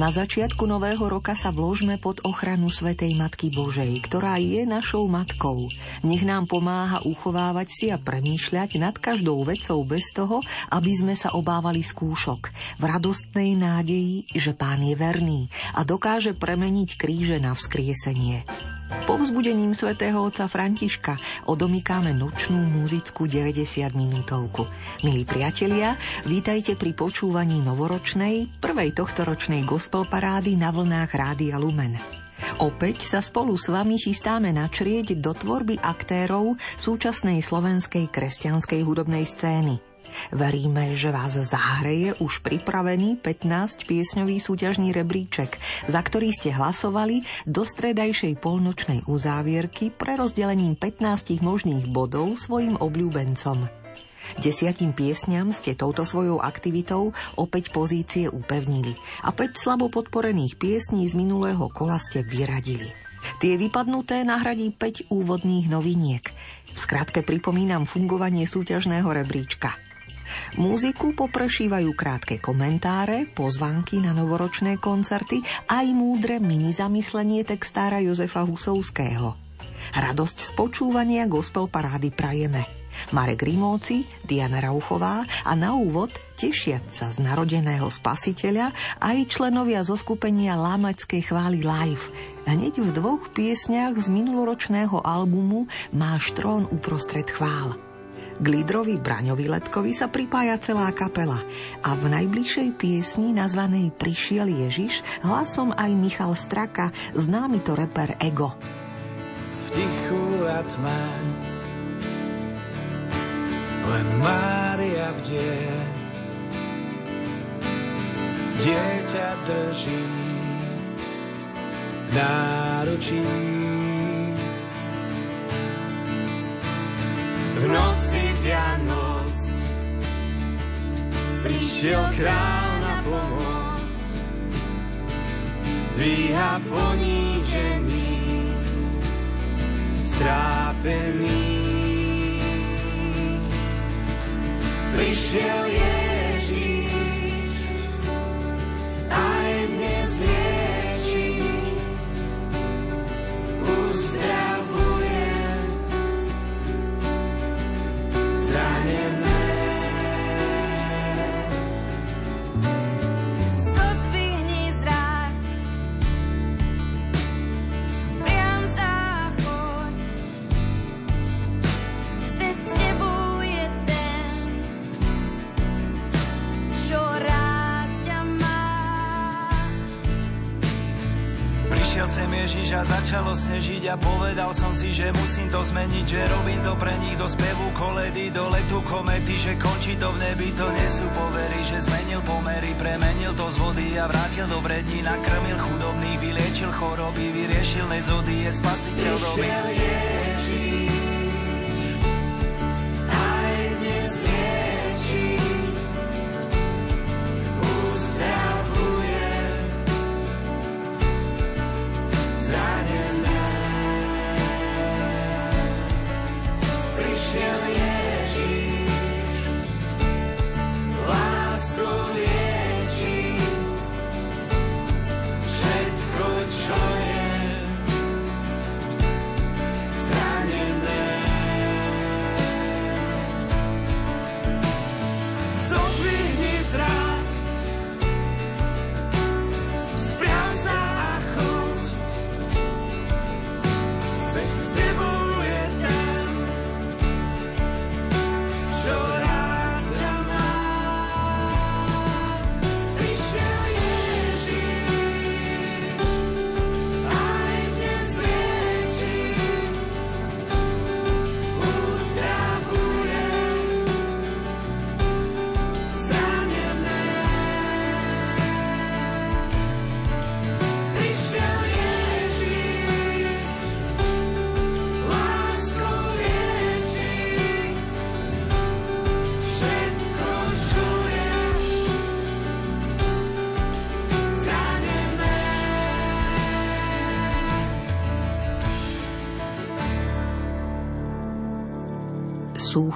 Na začiatku nového roka sa vložme pod ochranu Svetej Matky Božej, ktorá je našou matkou. Nech nám pomáha uchovávať si a premýšľať nad každou vecou bez toho, aby sme sa obávali skúšok. V radostnej nádeji, že Pán je verný a dokáže premeniť kríže na vzkriesenie. Povzbudením svätého otca Františka odomykáme nočnú muzickú 90 minútovku. Milí priatelia, vítajte pri počúvaní novoročnej, prvej tohtoročnej gospel parády na vlnách Rádia Lumen. Opäť sa spolu s vami chystáme načrieť do tvorby aktérov súčasnej slovenskej kresťanskej hudobnej scény – Veríme, že vás zahreje už pripravený 15-piesňový súťažný rebríček, za ktorý ste hlasovali do stredajšej polnočnej uzávierky pre rozdelením 15 možných bodov svojim obľúbencom. Desiatim piesňam ste touto svojou aktivitou opäť pozície upevnili a 5 slabo podporených piesní z minulého kola ste vyradili. Tie vypadnuté nahradí 5 úvodných noviniek. V skratke pripomínam fungovanie súťažného rebríčka – Múziku poprešívajú krátke komentáre, pozvánky na novoročné koncerty aj múdre mini zamyslenie textára Jozefa Husovského. Radosť z počúvania gospel parády prajeme. Marek Rimóci, Diana Rauchová a na úvod tešiať sa z narodeného spasiteľa aj členovia zo skupenia Lámačskej chvály live. Hneď v dvoch piesniach z minuloročného albumu Máš trón uprostred chvál. K lídrovi Braňovi Letkovi sa pripája celá kapela a v najbližšej piesni nazvanej Prišiel Ježiš hlasom aj Michal Straka, známy to reper Ego. V tichu a tme len Mária bdie dieťa drží náručí v noci Vianoc prišiel král na pomoc, dvíha ponížený, strápený. Prišiel Ježíš, aj dnes lieči, začalo snežiť a povedal som si, že musím to zmeniť, že robím to pre nich do spevu koledy, do letu komety, že končí to v nebi, to nie sú povery, že zmenil pomery, premenil to z vody a vrátil do brední, nakrmil chudobných, vyliečil choroby, vyriešil nezody, je spasiteľ doby.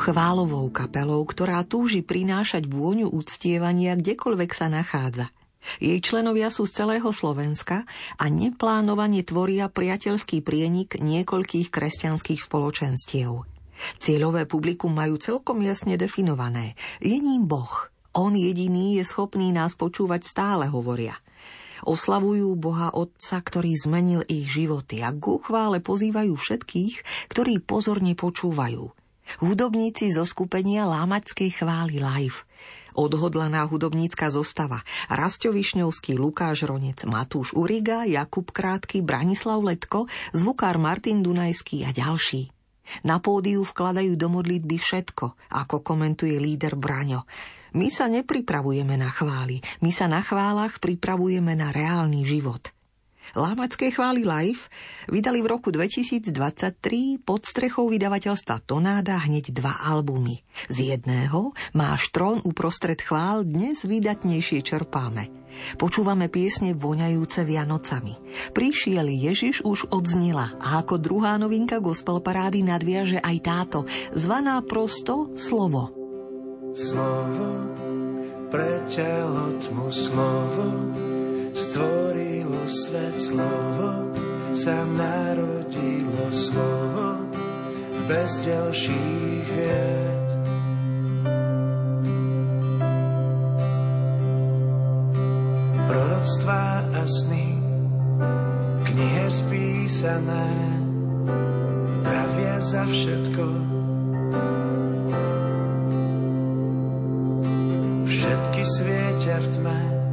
Chválovou kapelou, ktorá túži prinášať vôňu uctievania kdekoľvek sa nachádza. Jej členovia sú z celého Slovenska a neplánovane tvoria priateľský prienik niekoľkých kresťanských spoločenstiev. Cieľové publikum majú celkom jasne definované. Je ním Boh. On jediný je schopný nás počúvať stále, hovoria. Oslavujú Boha Otca, ktorý zmenil ich životy a k chvále pozývajú všetkých, ktorí pozorne počúvajú – Hudobníci zo skupenia Lámačskej chvály live. Odhodlaná hudobnícka zostava Rasto Višňovský, Lukáš Ronec, Matúš Uriga, Jakub Krátky, Branislav Letko, zvukár Martin Dunajský a ďalší. Na pódiu vkladajú do modlitby všetko, ako komentuje líder Braňo. My sa nepripravujeme na chvály, my sa na chválach pripravujeme na reálny život. Lámacké chvály Live vydali v roku 2023 pod strechou vydavateľstva Tonáda hneď dva albumy. Z jedného Máš trón uprostred chvál dnes vydatnejšie čerpáme. Počúvame piesne voňajúce Vianocami. Prišiel Ježiš už odznila a ako druhá novinka gospel parády nadviaže aj táto, zvaná prosto Slovo. Slovo preťalo tmu slovo, stvorilo svet slovo, sa narodilo slovo bez ďalších vied. Proroctvá a sny, knihe spísané, pravia za všetko, všetky svietia v tme,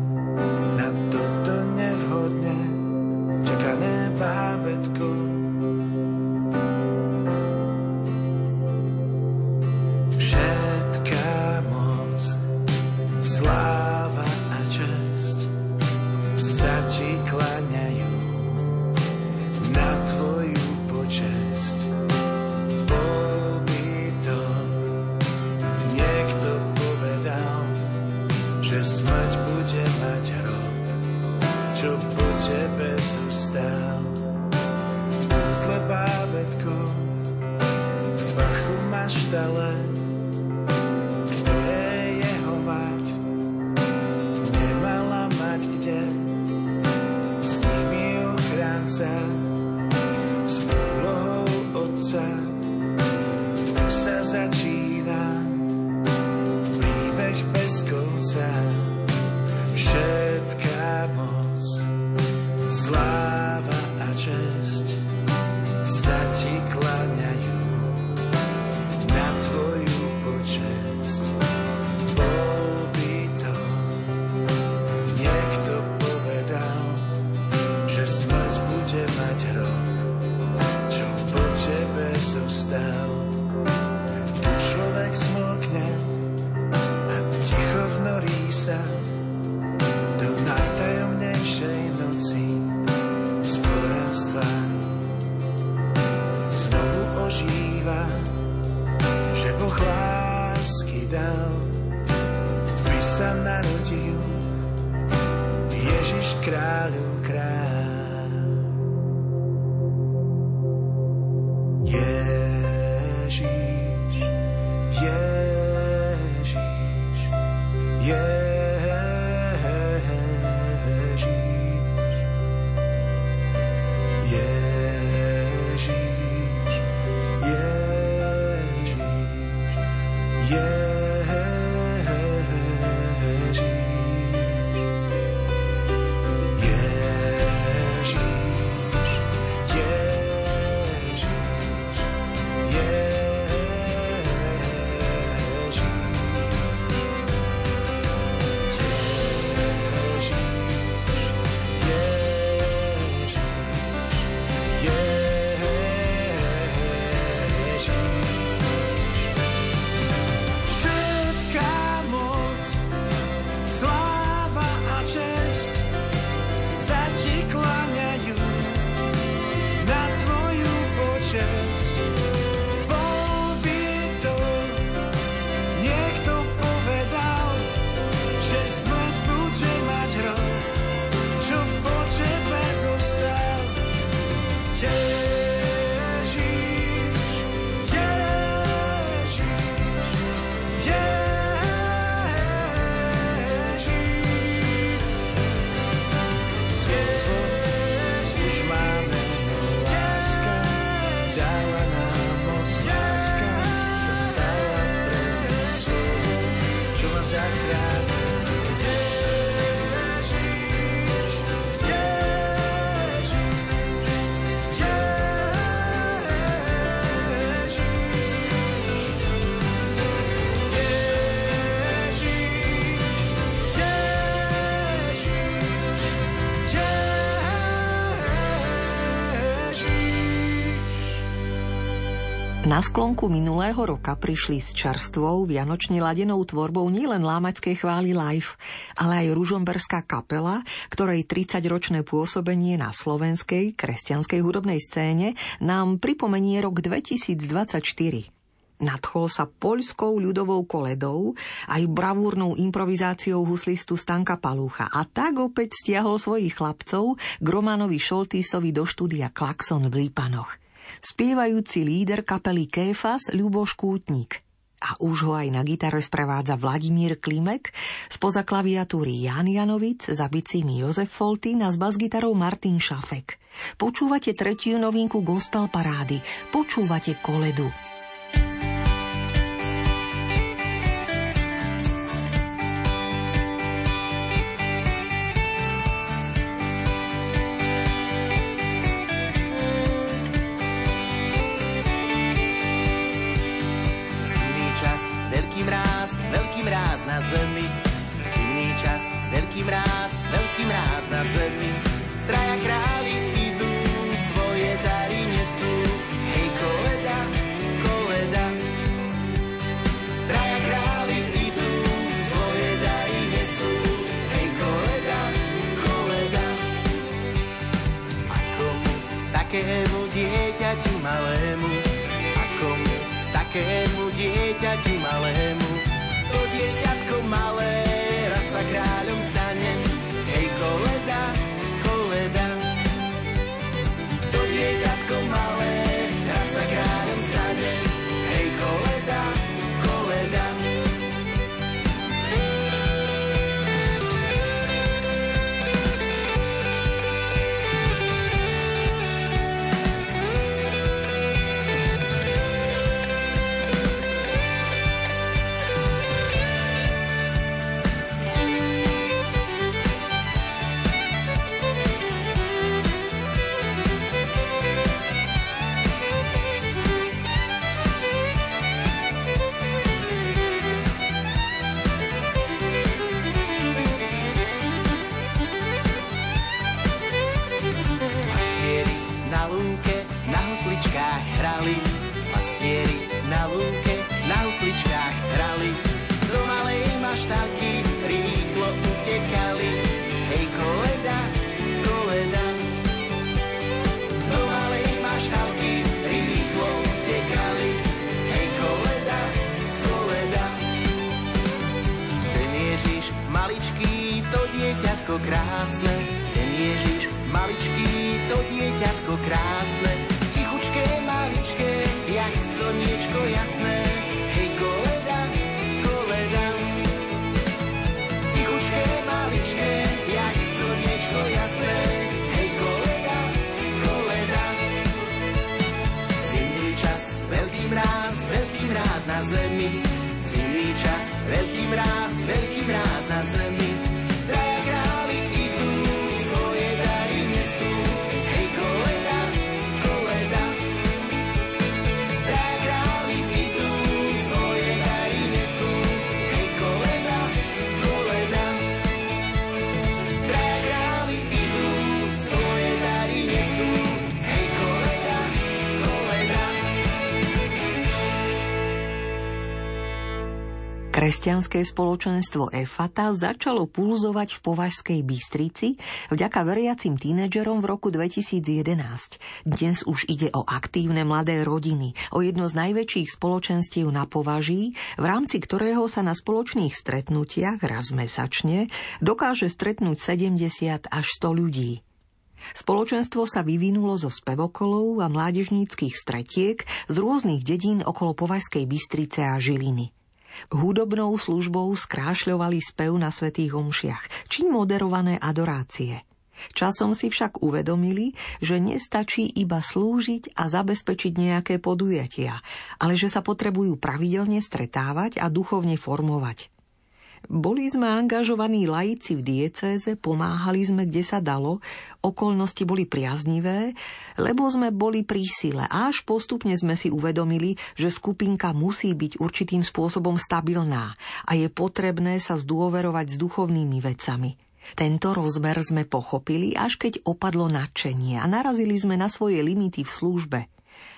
myself Na sklonku minulého roka prišli s čerstvou, vianočne ladenou tvorbou nielen lámačské chvály live, ale aj ružomberská kapela, ktorej 30-ročné pôsobenie na slovenskej kresťanskej hudobnej scéne nám pripomenie rok 2024. Nadchol sa poľskou ľudovou koledou aj bravúrnou improvizáciou huslistu Stanka Palúcha a tak opäť stiahol svojich chlapcov k Romanovi Šoltísovi do štúdia Klaxon v Lípanoch spievajúci líder kapely Kéfas Ľuboš Kútnik. A už ho aj na gitare sprevádza Vladimír Klimek, spoza klaviatúry Jan Janovic, za bicími Jozef Foltín a s basgitarou Martin Šafek. Počúvate tretiu novinku Gospel Parády, počúvate Koledu. Dieťaťu malému, ako mu, takému dieťaťu malému, to dieťatko malé raz sa kráľom stane. Dieťatko krásne. Ten Ježiš maličký, to dieťatko krásne. Tichučké, maličké, jak slniečko jasné. Hej, koleda, koleda. Tichučké, maličké, jak slniečko jasné. Hej, koleda, koleda. Zimný čas, veľký mráz, veľký mráz na zemi. Zimný čas, veľký mráz, veľký mráz na zemi. Kresťanské spoločenstvo EFATA začalo pulzovať v Považskej Bystrici vďaka veriacim tínedžerom v roku 2011. Dnes už ide o aktívne mladé rodiny, o jedno z najväčších spoločenstiev na Považí, v rámci ktorého sa na spoločných stretnutiach raz mesačne dokáže stretnúť 70 až 100 ľudí. Spoločenstvo sa vyvinulo zo spevokolov a mládežníckých stretiek z rôznych dedín okolo Považskej Bystrice a Žiliny. Hudobnou službou skrášľovali spev na svetých omšiach, či moderované adorácie. Časom si však uvedomili, že nestačí iba slúžiť a zabezpečiť nejaké podujatia, ale že sa potrebujú pravidelne stretávať a duchovne formovať. Boli sme angažovaní laici v diecéze, pomáhali sme, kde sa dalo, okolnosti boli priaznivé, lebo sme boli pri sile až postupne sme si uvedomili, že skupinka musí byť určitým spôsobom stabilná a je potrebné sa zdôverovať s duchovnými vecami. Tento rozmer sme pochopili, až keď opadlo nadšenie a narazili sme na svoje limity v službe –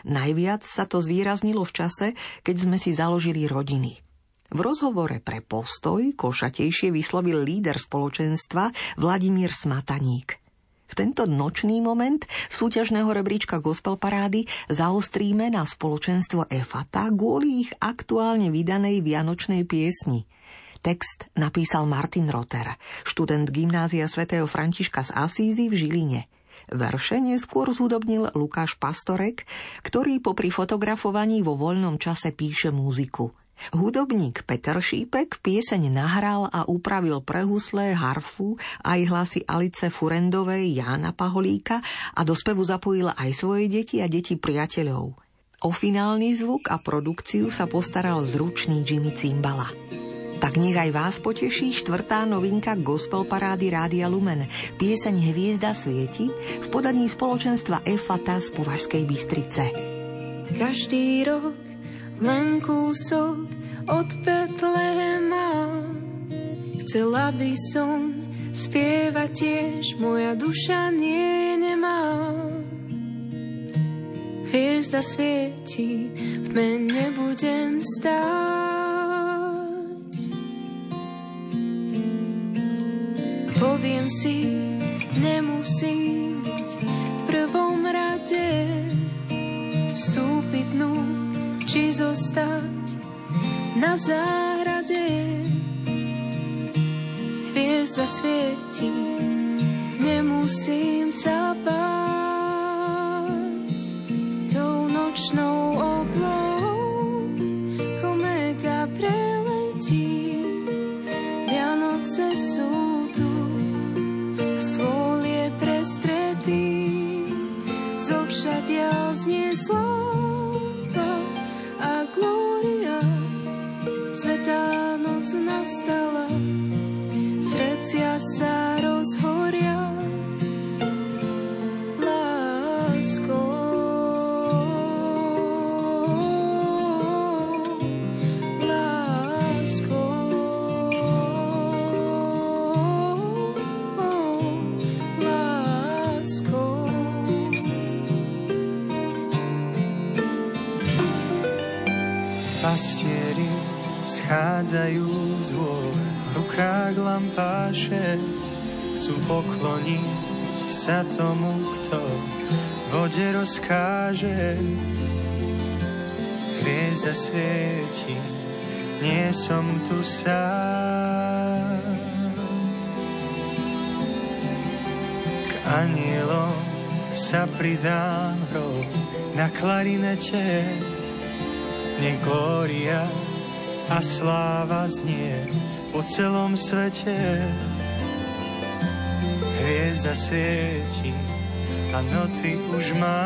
Najviac sa to zvýraznilo v čase, keď sme si založili rodiny. V rozhovore pre postoj košatejšie vyslovil líder spoločenstva Vladimír Smataník. V tento nočný moment súťažného rebríčka Gospel Parády zaostríme na spoločenstvo Efata kvôli ich aktuálne vydanej vianočnej piesni. Text napísal Martin Rotter, študent gymnázia svätého Františka z Asízy v Žiline. Verše neskôr zúdobnil Lukáš Pastorek, ktorý popri fotografovaní vo voľnom čase píše múziku – Hudobník Peter Šípek pieseň nahral a upravil pre husle, harfu aj hlasy Alice Furendovej, Jána Paholíka a do spevu zapojil aj svoje deti a deti priateľov. O finálny zvuk a produkciu sa postaral zručný Jimmy Cimbala. Tak nech aj vás poteší štvrtá novinka Gospel Parády Rádia Lumen, pieseň Hviezda svieti v podaní spoločenstva EFATA z Považskej Bystrice. Každý rok len kúsok od Betlehema. Chcela by som spievať tiež, moja duša nie nemá. Hviezda svieti, v tme nebudem stáť. Poviem si, nemusím byť v prvom rade, vstúpiť nú či zostať na záhrade. Hviezda svieti, nemusím sa sa pridám hrou na klarinete, nech glória a sláva znie po celom svete. Hviezda svieti a noty už má.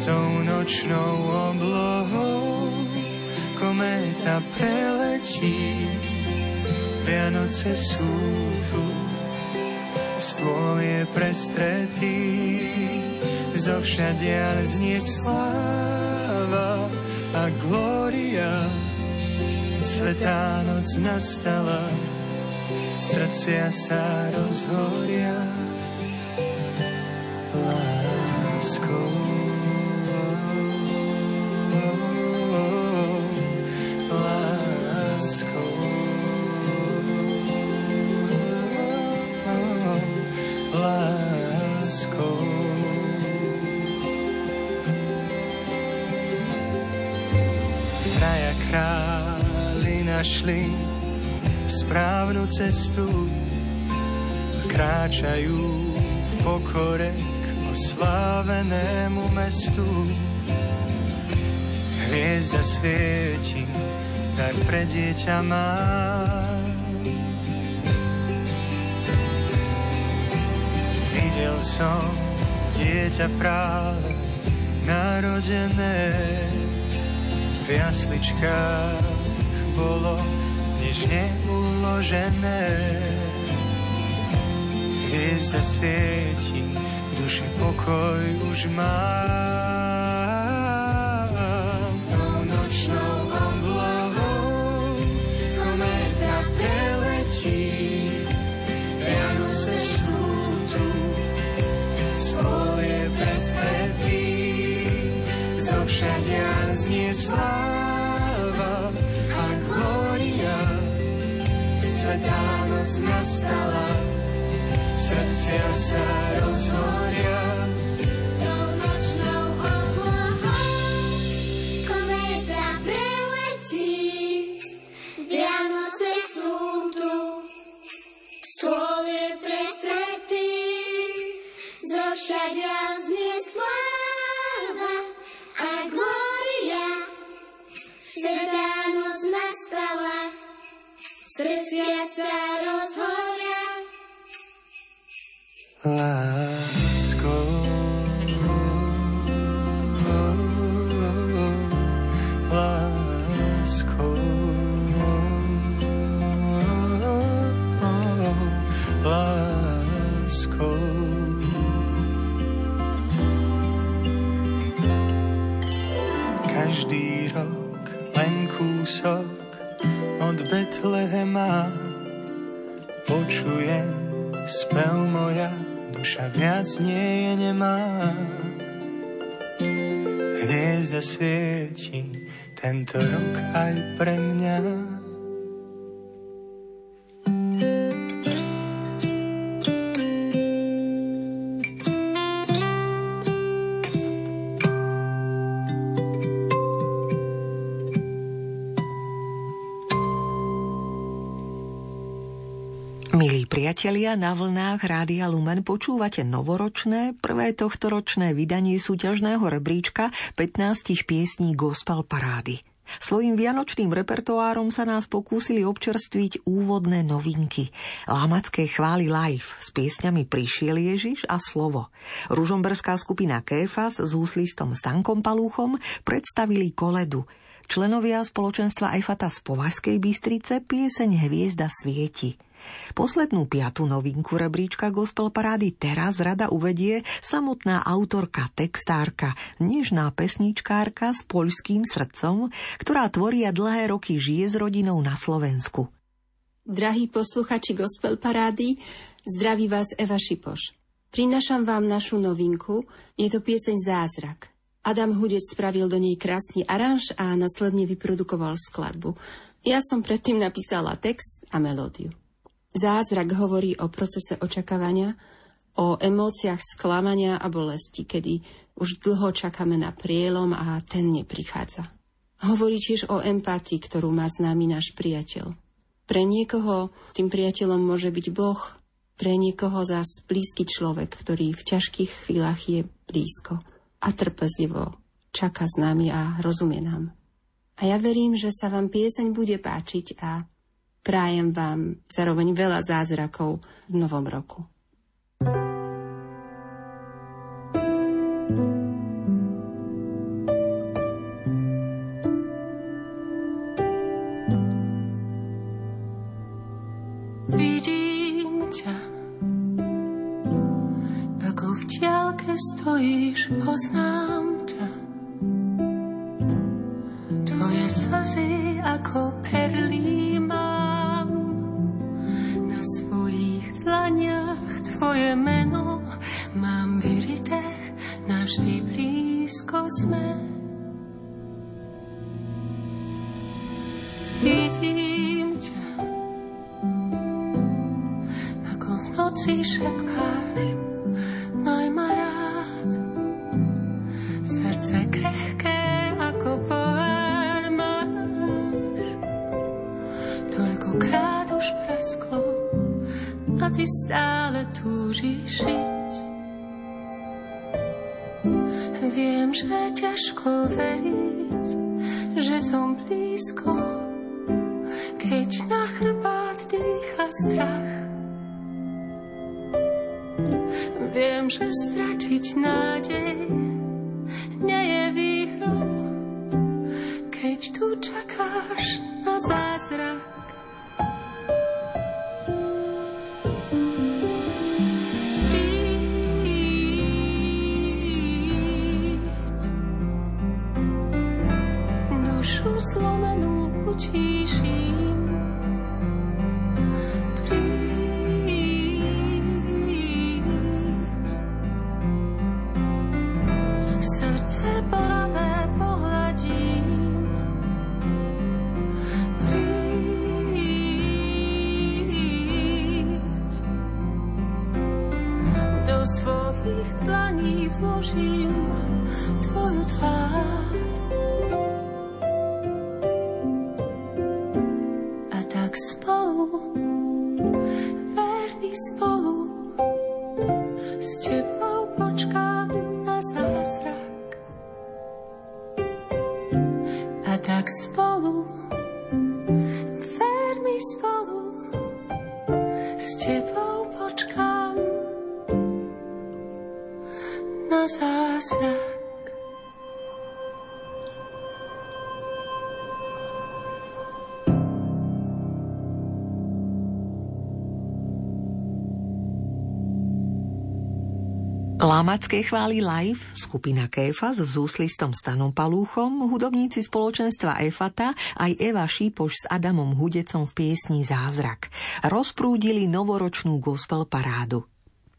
Tou nočnou oblohou kométa preletí. Vianoce sú tu, stôl je prestretý, zo všadiaľ znie sláva a glória. Svetá noc nastala, srdcia sa rozhoria správnu cestu, kráčajú v pokore k oslávenému mestu. Hviezda svieti, dar pre dieťa má. Videl som dieťa práve narodené v jasličkách bolo nežne uložené. Hviezda svieti, duši pokoj už má. Noc nastala, srdcia sa rozhoria. Milí priatelia, na vlnách Rádia Lumen počúvate novoročné, prvé tohtoročné vydanie súťažného rebríčka 15 piesní Gospel Parády. Svojím vianočným repertoárom sa nás pokúsili občerstviť úvodné novinky. Lámacké chvály live s piesňami Prišiel Ježiš a Slovo. Ružomberská skupina Kéfas s úslistom Stankom Palúchom predstavili koledu. Členovia spoločenstva Ajfata z Považskej Bystrice pieseň Hviezda svieti. Poslednú piatú novinku rebríčka Gospel Parády teraz rada uvedie samotná autorka, textárka, nežná pesničkárka s poľským srdcom, ktorá tvoria dlhé roky žije s rodinou na Slovensku. Drahí posluchači Gospel Parády, zdraví vás Eva Šipoš. Prinašam vám našu novinku, je to pieseň Zázrak. Adam Hudec spravil do nej krásny aranž a následne vyprodukoval skladbu. Ja som predtým napísala text a melódiu. Zázrak hovorí o procese očakávania, o emóciách sklamania a bolesti, kedy už dlho čakáme na prielom a ten neprichádza. Hovorí tiež o empatii, ktorú má s nami náš priateľ. Pre niekoho tým priateľom môže byť Boh, pre niekoho zás blízky človek, ktorý v ťažkých chvíľach je blízko a trpezlivo čaká s nami a rozumie nám. A ja verím, že sa vám pieseň bude páčiť a Prajem vám zároveň veľa zázrakov v novom roku. Vidím ťa, ako v diálke stojíš, poznám ťa. Tvoje slzy ako perly tvoje meno mám vyrité, navždy blízko sme. Že ťažko veriť, že som blízko, keď na chrbát dýcha strach. Viem, že stratiť nádej nie je výhrou, keď tu čakáš na zázrak. do swoich dlani włożim Twoją twarz. Lamacké chváli live, skupina Kéfas s úslistom Stanom Palúchom, hudobníci spoločenstva Efata, aj Eva Šípoš s Adamom Hudecom v piesni Zázrak. Rozprúdili novoročnú gospel parádu.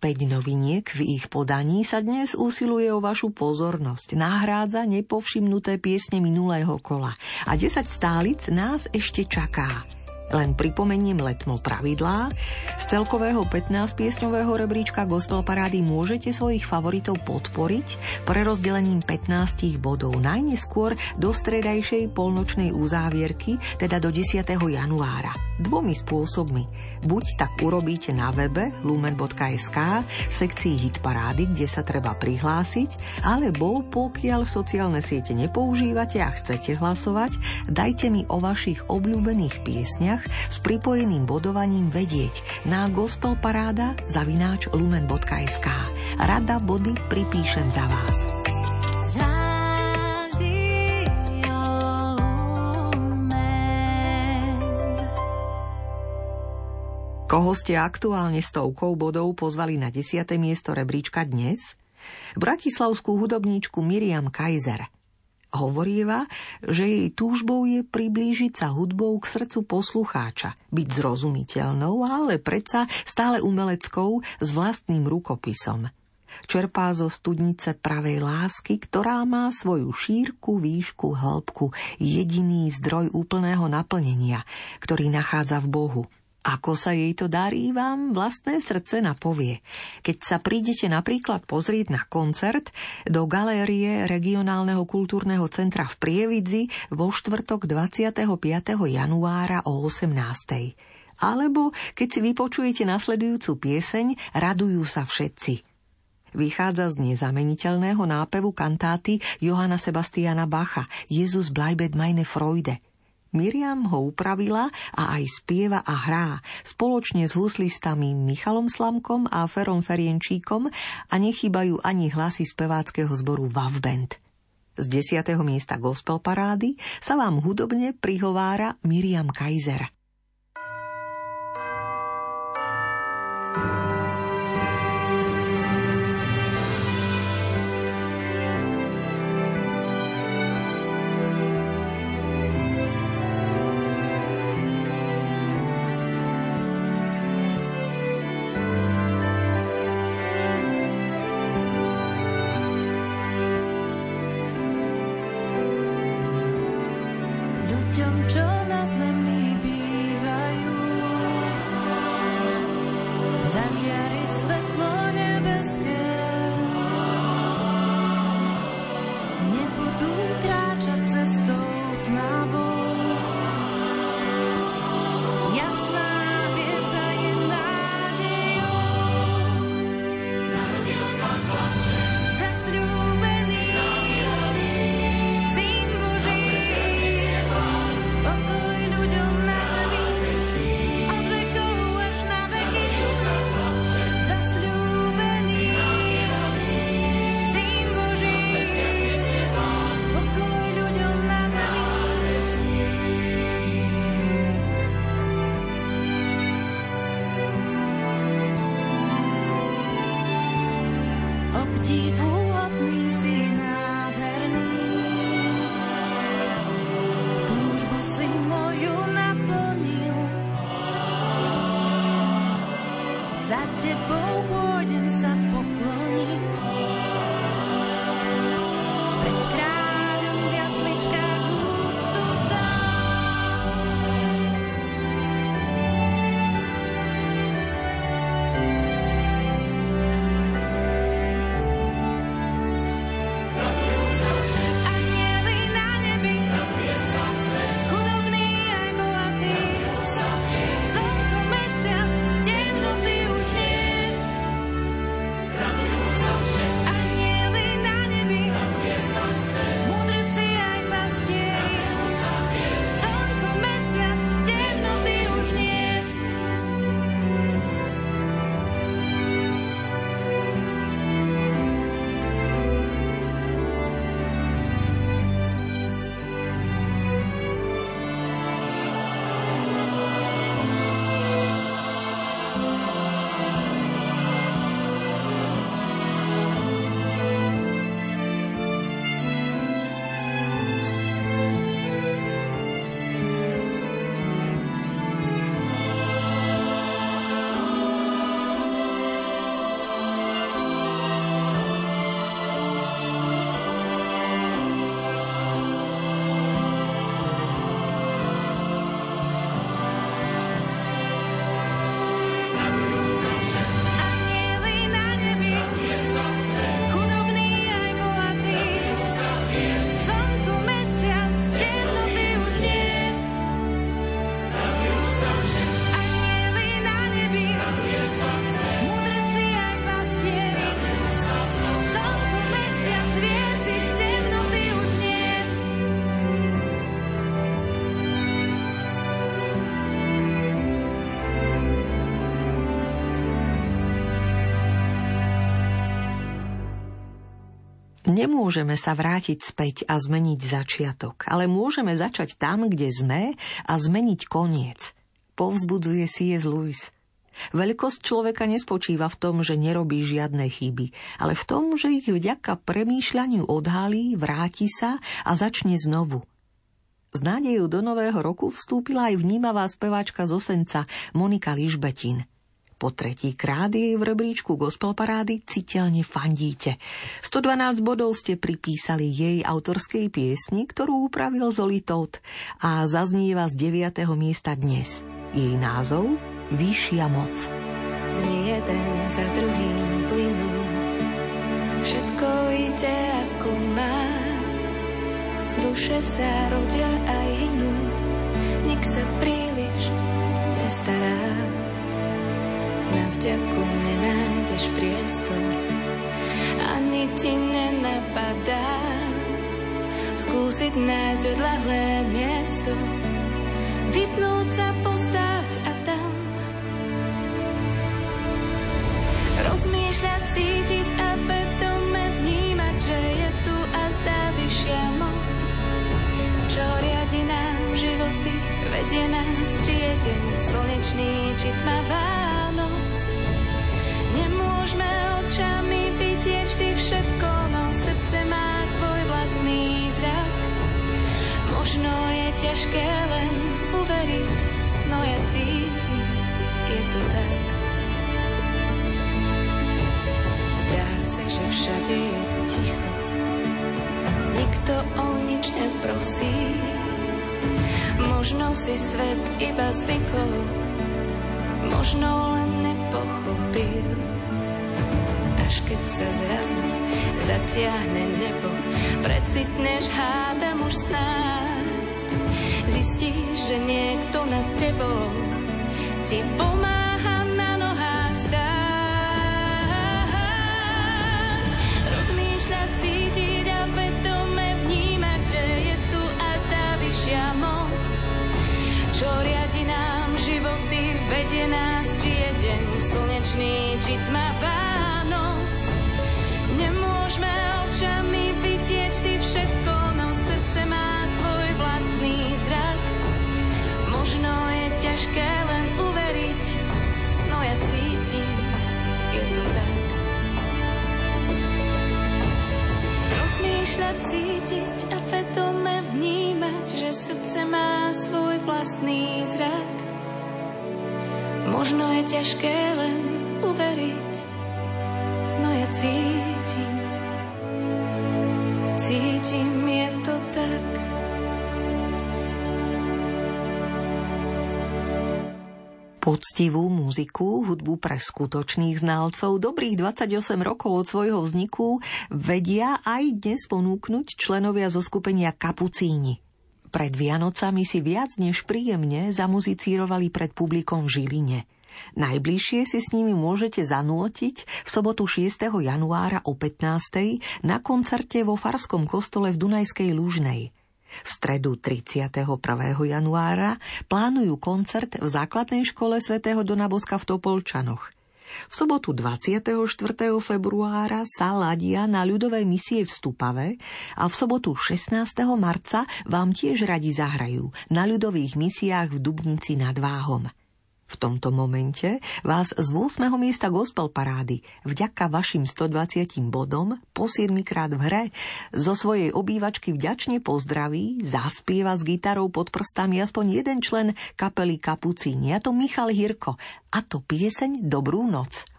5 noviniek v ich podaní sa dnes usiluje o vašu pozornosť. Nahrádza nepovšimnuté piesne minulého kola. A 10 stálic nás ešte čaká. Len pripomeniem letmo pravidlá. Z celkového 15-piesňového rebríčka Gospel Parády môžete svojich favoritov podporiť pre rozdelením 15 bodov najneskôr do stredajšej polnočnej uzávierky, teda do 10. januára. Dvomi spôsobmi. Buď tak urobíte na webe lumen.sk v sekcii Hit Parády, kde sa treba prihlásiť, alebo pokiaľ sociálne siete nepoužívate a chcete hlasovať, dajte mi o vašich obľúbených piesniach s pripojeným bodovaním vedieť na gospelparáda zavináč lumen.sk. Rada body pripíšem za vás. Koho ste aktuálne stovkou bodov pozvali na 10. miesto rebríčka dnes? Bratislavskú hudobníčku Miriam Kaiser – Hovorieva, že jej túžbou je priblížiť sa hudbou k srdcu poslucháča, byť zrozumiteľnou, ale predsa stále umeleckou s vlastným rukopisom. Čerpá zo studnice pravej lásky, ktorá má svoju šírku, výšku, hĺbku, jediný zdroj úplného naplnenia, ktorý nachádza v Bohu – ako sa jej to darí, vám vlastné srdce napovie. Keď sa prídete napríklad pozrieť na koncert do galérie regionálneho kultúrneho centra v Prievidzi vo štvrtok 25. januára o 18. Alebo keď si vypočujete nasledujúcu pieseň Radujú sa všetci. Vychádza z nezameniteľného nápevu kantáty Johana Sebastiana Bacha Jezus bleibet meine Freude – Miriam ho upravila a aj spieva a hrá spoločne s huslistami Michalom Slamkom a Ferom Ferienčíkom a nechýbajú ani hlasy speváckého zboru Wav Band. Z desiatého miesta gospel parády sa vám hudobne prihovára Miriam Kaiser. Nemôžeme sa vrátiť späť a zmeniť začiatok, ale môžeme začať tam, kde sme a zmeniť koniec. Povzbudzuje C.S. Lewis. Veľkosť človeka nespočíva v tom, že nerobí žiadne chyby, ale v tom, že ich vďaka premýšľaniu odhalí, vráti sa a začne znovu. S nádejou do nového roku vstúpila aj vnímavá speváčka z Osenca Monika Ližbetin – po tretí krát jej v rebríčku gospel parády citeľne fandíte. 112 bodov ste pripísali jej autorskej piesni, ktorú upravil Zoli Tot a zaznieva z 9. miesta dnes. Jej názov Vyššia moc. Dni jeden za druhým plynú, všetko ide ako má. Duše sa rodia aj inú, nik sa príliš nestará na vďaku nenájdeš priestor, ani ti nenapadá skúsiť nájsť odlahlé miesto, vypnúť sa, postáť a tam. Rozmýšľať, cítiť a vedome vnímať, že je tu a zdá vyššia moc, čo riadi nám životy, vedie nás, či je deň slnečný, či tmavá Nemôžeme očami vidieť vždy všetko, no srdce má svoj vlastný zrak. Možno je ťažké len uveriť, no ja cítim, je to tak. Zdá sa, že všade je ticho, nikto o nič neprosí. Možno si svet iba zvykol, možno len nepochopil až keď sa zrazu zatiahne nebo. Precitneš, hádam už snáď. Zistíš, že niekto nad tebou ti pomáha na nohách stáť. Rozmýšľať, cítiť a vedome vnímať, že je tu a zdá vyššia moc, čo riadi nám životy, vedie nás, či je deň slnečný, či tma Rozmýšľať, cítiť a vedome vnímať, že srdce má svoj vlastný zrak. Možno je ťažké len uveriť, no ja cítim, Poctivú muziku, hudbu pre skutočných znalcov dobrých 28 rokov od svojho vzniku vedia aj dnes ponúknuť členovia zo skupenia Kapucíni. Pred Vianocami si viac než príjemne zamuzicírovali pred publikom v Žiline – Najbližšie si s nimi môžete zanútiť v sobotu 6. januára o 15. na koncerte vo Farskom kostole v Dunajskej Lúžnej. V stredu 31. januára plánujú koncert v základnej škole svätého Dona Boska v Topolčanoch. V sobotu 24. februára sa ladia na ľudové misie v Stupave a v sobotu 16. marca vám tiež radi zahrajú na ľudových misiách v Dubnici nad Váhom. V tomto momente vás z 8. miesta gospel parády vďaka vašim 120 bodom po 7 krát v hre zo svojej obývačky vďačne pozdraví, zaspieva s gitarou pod prstami aspoň jeden člen kapely Kapucíni, a to Michal Hirko, a to pieseň Dobrú noc.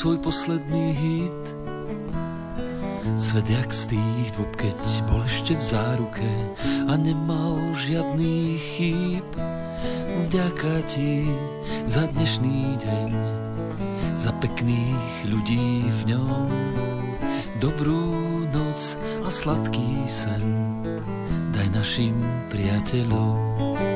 Svoj posledný hit. Svet jak z tých dvob, keď bol ešte v záruke a nemal žiadny chýb. Vďaka ti za dnešný deň, za pekných ľudí v ňom. Dobrú noc a sladký sen daj našim priateľom.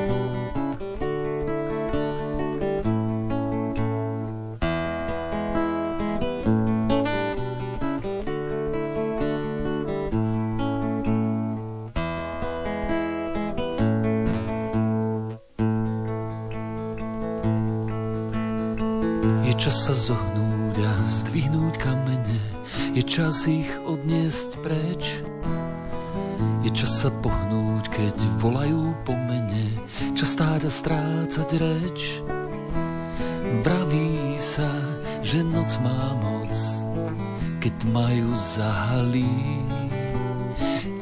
Sa pohnúť, keď volajú po mene, čas stáť a strácať reč. Vraví sa, že noc má moc, keď majú zahalí.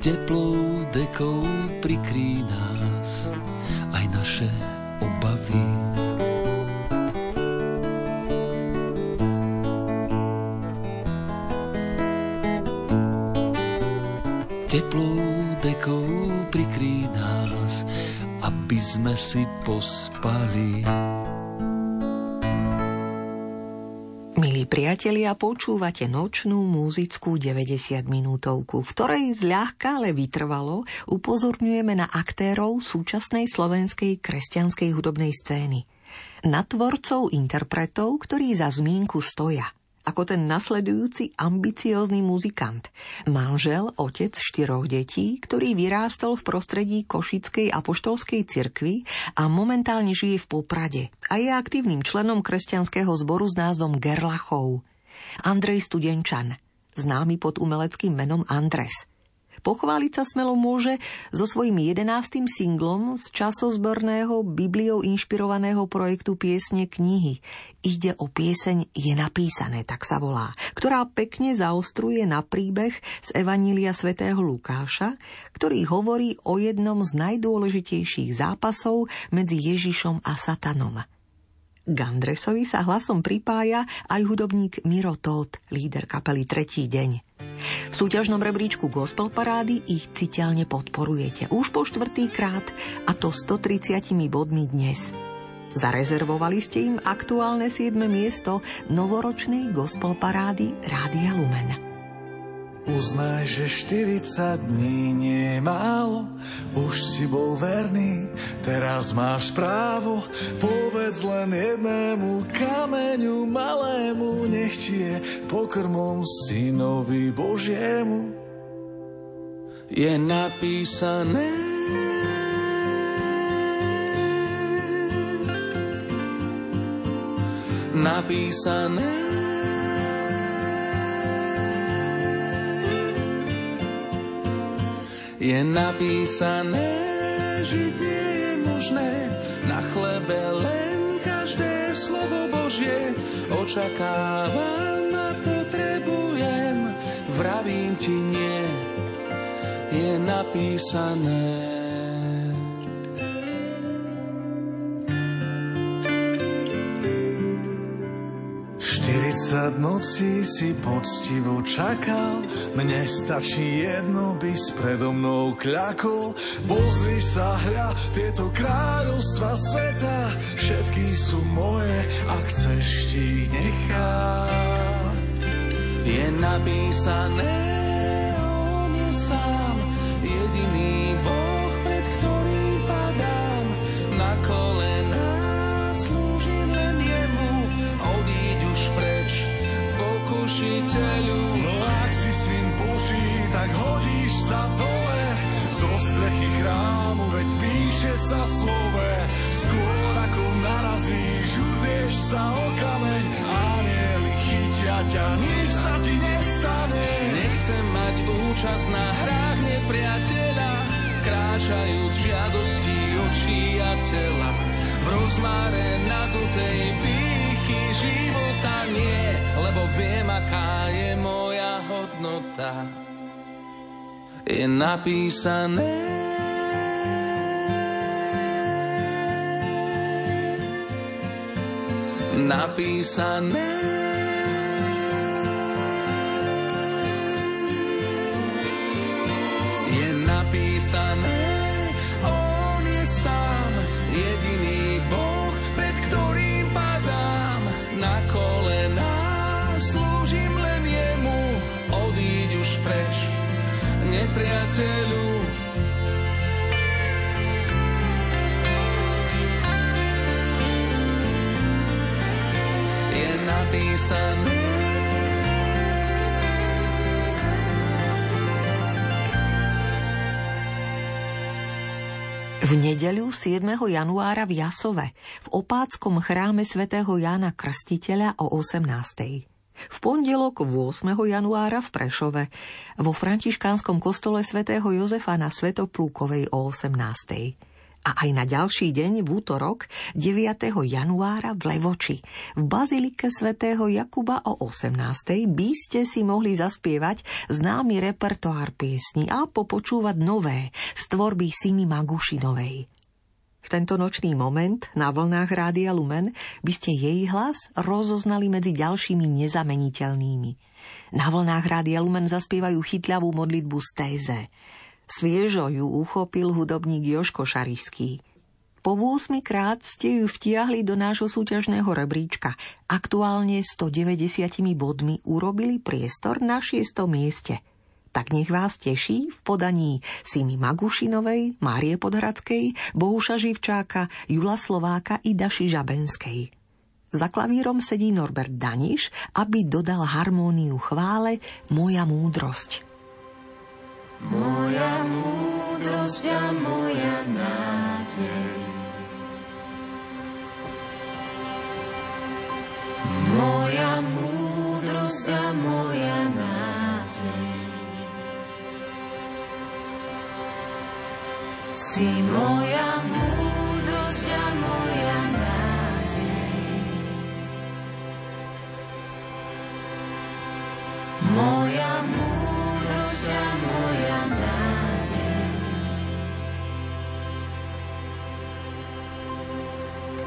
Teplou dekou prikrý nás aj naše priatelia, počúvate nočnú muzickú 90 minútovku, v ktorej zľahka, ale vytrvalo upozorňujeme na aktérov súčasnej slovenskej kresťanskej hudobnej scény. Na tvorcov interpretov, ktorí za zmienku stoja – ako ten nasledujúci ambiciózny muzikant. Manžel, otec štyroch detí, ktorý vyrástol v prostredí Košickej apoštolskej cirkvi a momentálne žije v Poprade a je aktívnym členom kresťanského zboru s názvom Gerlachov. Andrej Studenčan, známy pod umeleckým menom Andres – Pochváliť sa smelo môže so svojím jedenáctým singlom z časozborného Bibliou inšpirovaného projektu piesne knihy. Ide o pieseň Je napísané, tak sa volá, ktorá pekne zaostruje na príbeh z Evanília svätého Lukáša, ktorý hovorí o jednom z najdôležitejších zápasov medzi Ježišom a Satanom. Gandresovi sa hlasom pripája aj hudobník Miro Tóth, líder kapely Tretí deň. V súťažnom rebríčku Gospel Parády ich citeľne podporujete už po štvrtý krát a to 130 bodmi dnes. Zarezervovali ste im aktuálne 7. miesto novoročnej Gospel Parády Rádia Lumen. Uznaj, že 40 dní nie je málo, už si bol verný, teraz máš právo. Povedz len jednému kameňu malému, nech ti je pokrmom synovi Božiemu. Je napísané napísané je napísané, žiť nie je možné, na chlebe len každé slovo Božie očakávam a potrebujem, vravím ti nie, je napísané. 40 nocí si poctivo čakal, mne stačí jedno, by s predo mnou kľakol. Pozri sa, hľa, tieto kráľovstva sveta, všetky sú moje, ak chceš ti nechá. Je napísané, on je sám, pokušiteľu. No ak si syn Boží, tak hodíš sa dole zo strechy chrámu, veď píše sa slove. Skôr ako narazíš, udrieš sa o kameň, anieli chytia ťa, nič sa ti nestane. Nechcem mať účasť na hrách nepriateľa, kráčajúc žiadosti očí a tela. V rozmáre nadutej pýchy života nie, lebo viem, aká je moja hodnota. Je napísané napísané nepriateľu je napísané V nedeľu 7. januára v Jasove v opáckom chráme svätého Jána Krstiteľa o 18. V pondelok 8. januára v Prešove vo františkánskom kostole svätého Jozefa na Svetoplúkovej o 18 a aj na ďalší deň v útorok 9. januára v Levoči v bazilike svätého Jakuba o 18. by ste si mohli zaspievať známy repertoár piesni a popočúvať nové z tvorby Simi Magušinovej. V tento nočný moment na vlnách Rádia Lumen by ste jej hlas rozoznali medzi ďalšími nezameniteľnými. Na vlnách Rádia Lumen zaspievajú chytľavú modlitbu z téze – Sviežo ju uchopil hudobník Joško Šarišský. Po 8 krát ste ju vtiahli do nášho súťažného rebríčka. Aktuálne 190 bodmi urobili priestor na 6. mieste. Tak nech vás teší v podaní Simi Magušinovej, Márie Podhradskej, Bohuša Živčáka, Jula Slováka i Daši Žabenskej. Za klavírom sedí Norbert Daniš, aby dodal harmóniu chvále Moja múdrosť. Moja múdrosť a moja nádej. Moja múdrosť a moja nádej. Si moja múdrosť a moja nádej. Moja múdrosť a moja nádej.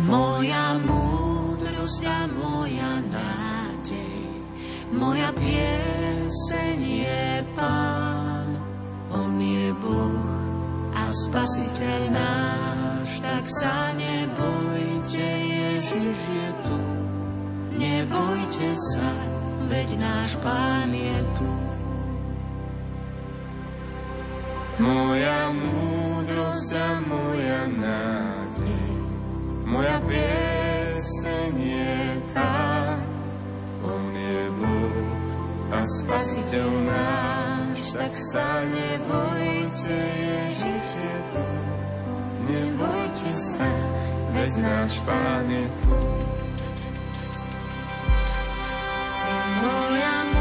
Moja múdrosť a moja nádej, moja pieseň je Pán. On je Boh Spasiteľ náš, tak sa nebojte, Ježiš je tu. Nebojte sa, veď náš Pán je tu. Moja múdrosť a moja nádej, moja pieseň je Pán. Spasiteľ náš, tak sa nebojte, Ježiš je tu. Nebojte sa, veď náš Pán je tu. Si moja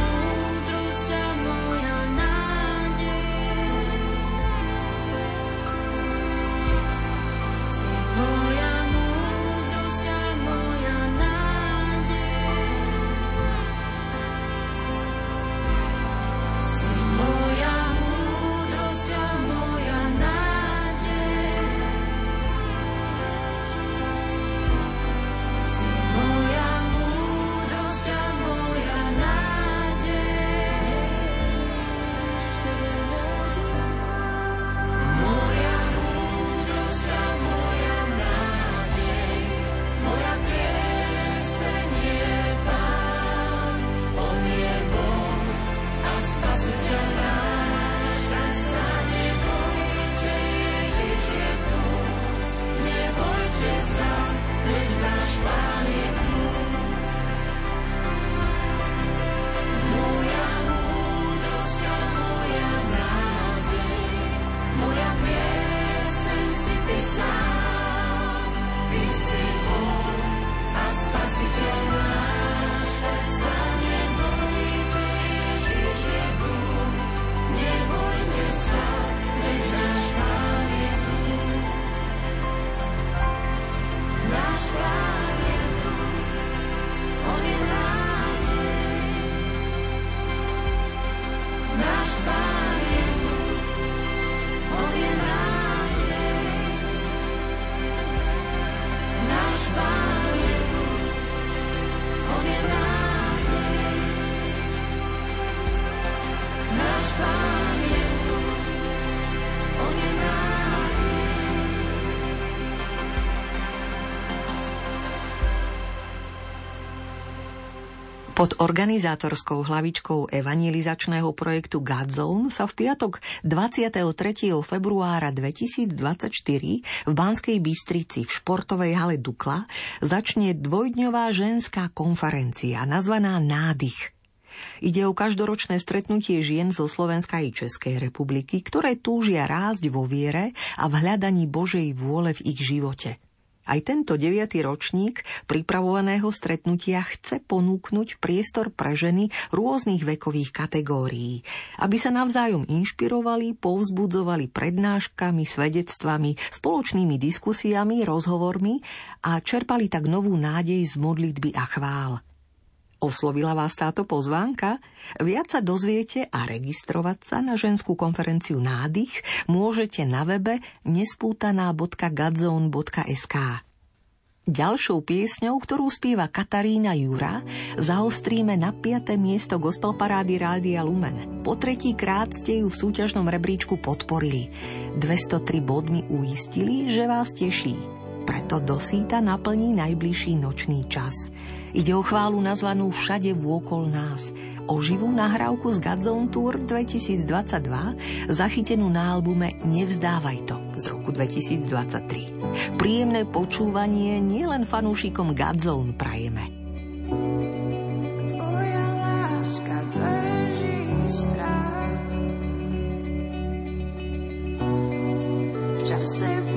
Pod organizátorskou hlavičkou evangelizačného projektu Godzone sa v piatok 23. februára 2024 v Banskej Bystrici v športovej hale Dukla začne dvojdňová ženská konferencia nazvaná Nádych. Ide o každoročné stretnutie žien zo Slovenska i Českej republiky, ktoré túžia rásť vo viere a v hľadaní Božej vôle v ich živote. Aj tento deviatý ročník pripravovaného stretnutia chce ponúknuť priestor pre ženy rôznych vekových kategórií, aby sa navzájom inšpirovali, povzbudzovali prednáškami, svedectvami, spoločnými diskusiami, rozhovormi a čerpali tak novú nádej z modlitby a chvál. Oslovila vás táto pozvánka? Viac sa dozviete a registrovať sa na ženskú konferenciu Nádych môžete na webe nespútaná.gadzone.sk. Ďalšou piesňou, ktorú spieva Katarína Jura, zaostríme na 5. miesto gospel parády Rádia Lumen. Po tretí krát ste ju v súťažnom rebríčku podporili. 203 bodmi uistili, že vás teší. Preto dosýta naplní najbližší nočný čas. Ide o chválu nazvanú Všade vôkol nás, o živú nahrávku z Godzone Tour 2022, zachytenú na albume Nevzdávaj to z roku 2023. Príjemné počúvanie nielen fanúšikom Godzone prajeme. Tvoja láska. V čase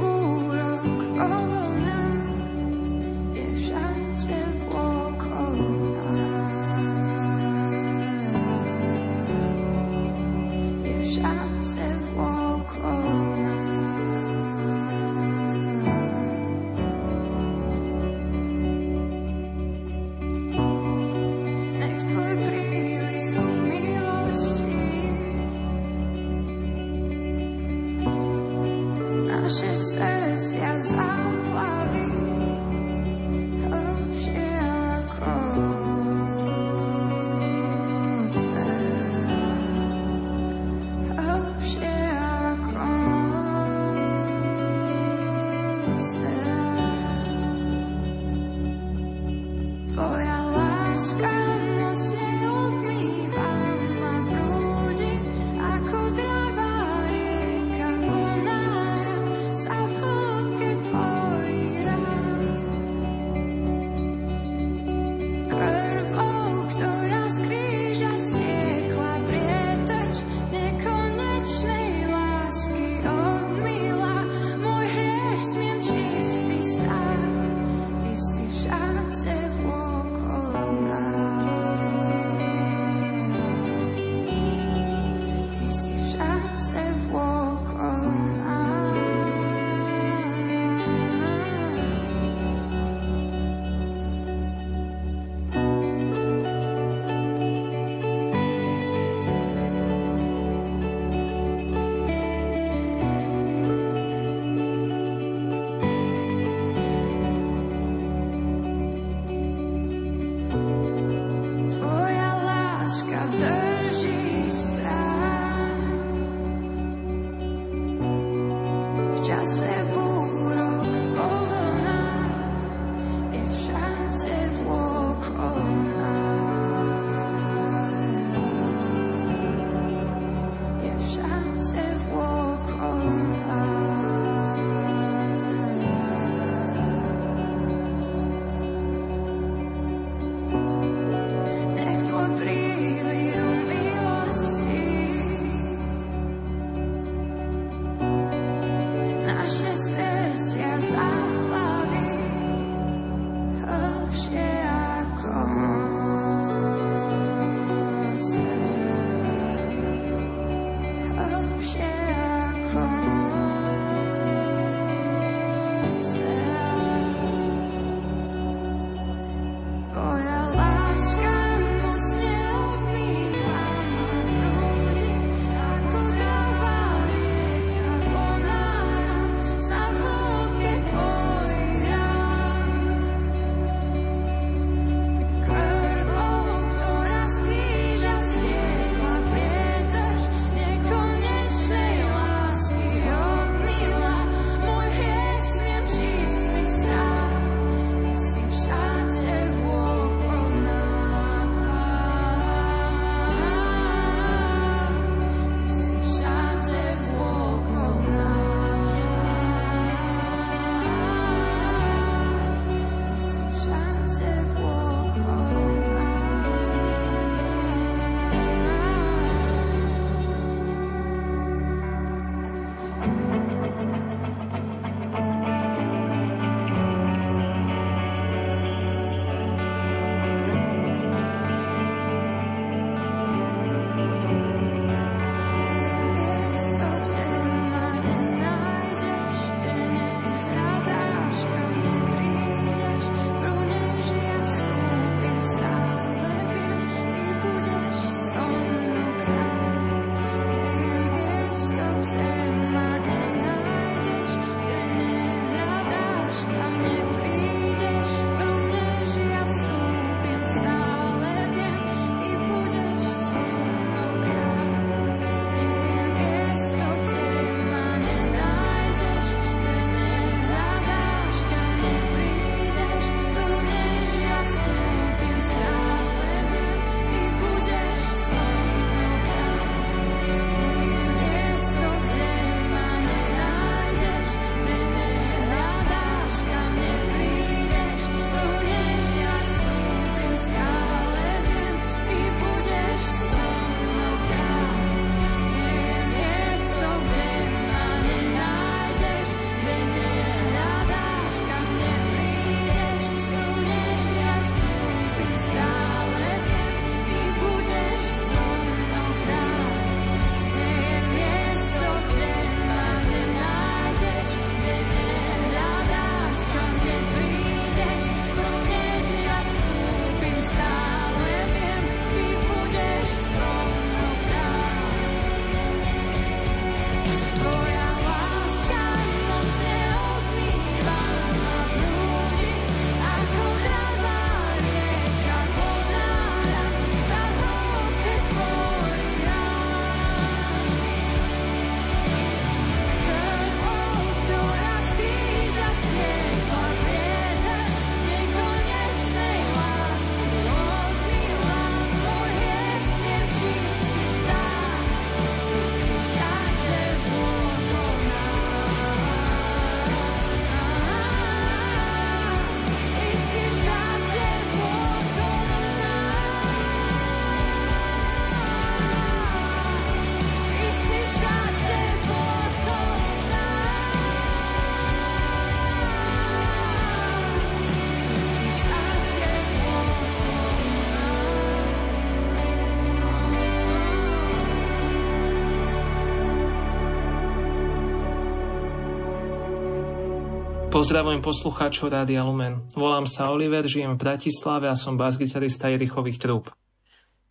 Pozdravujem poslucháčov Rádia Lumen. Volám sa Oliver, žijem v Bratislave a som basgitarista Jerichových trúb.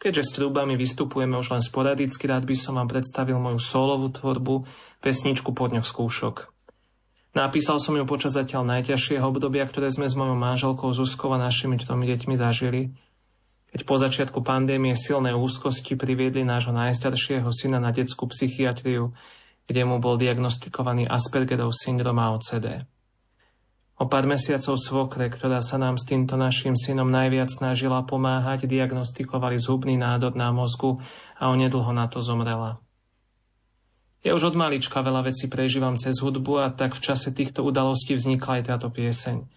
Keďže s trúbami vystupujeme už len sporadicky, rád by som vám predstavil moju solovú tvorbu, pesničku Podňoch skúšok. Napísal som ju počas zatiaľ najťažšieho obdobia, ktoré sme s mojou manželkou Zuzkou a našimi tromi deťmi zažili. Keď po začiatku pandémie silné úzkosti priviedli nášho najstaršieho syna na detskú psychiatriu, kde mu bol diagnostikovaný Aspergerov syndrom a OCD. O pár mesiacov svokre, ktorá sa nám s týmto našim synom najviac snažila pomáhať, diagnostikovali zhubný nádor na mozgu a onedlho na to zomrela. Ja už od malička veľa vecí prežívam cez hudbu a tak v čase týchto udalostí vznikla aj táto pieseň.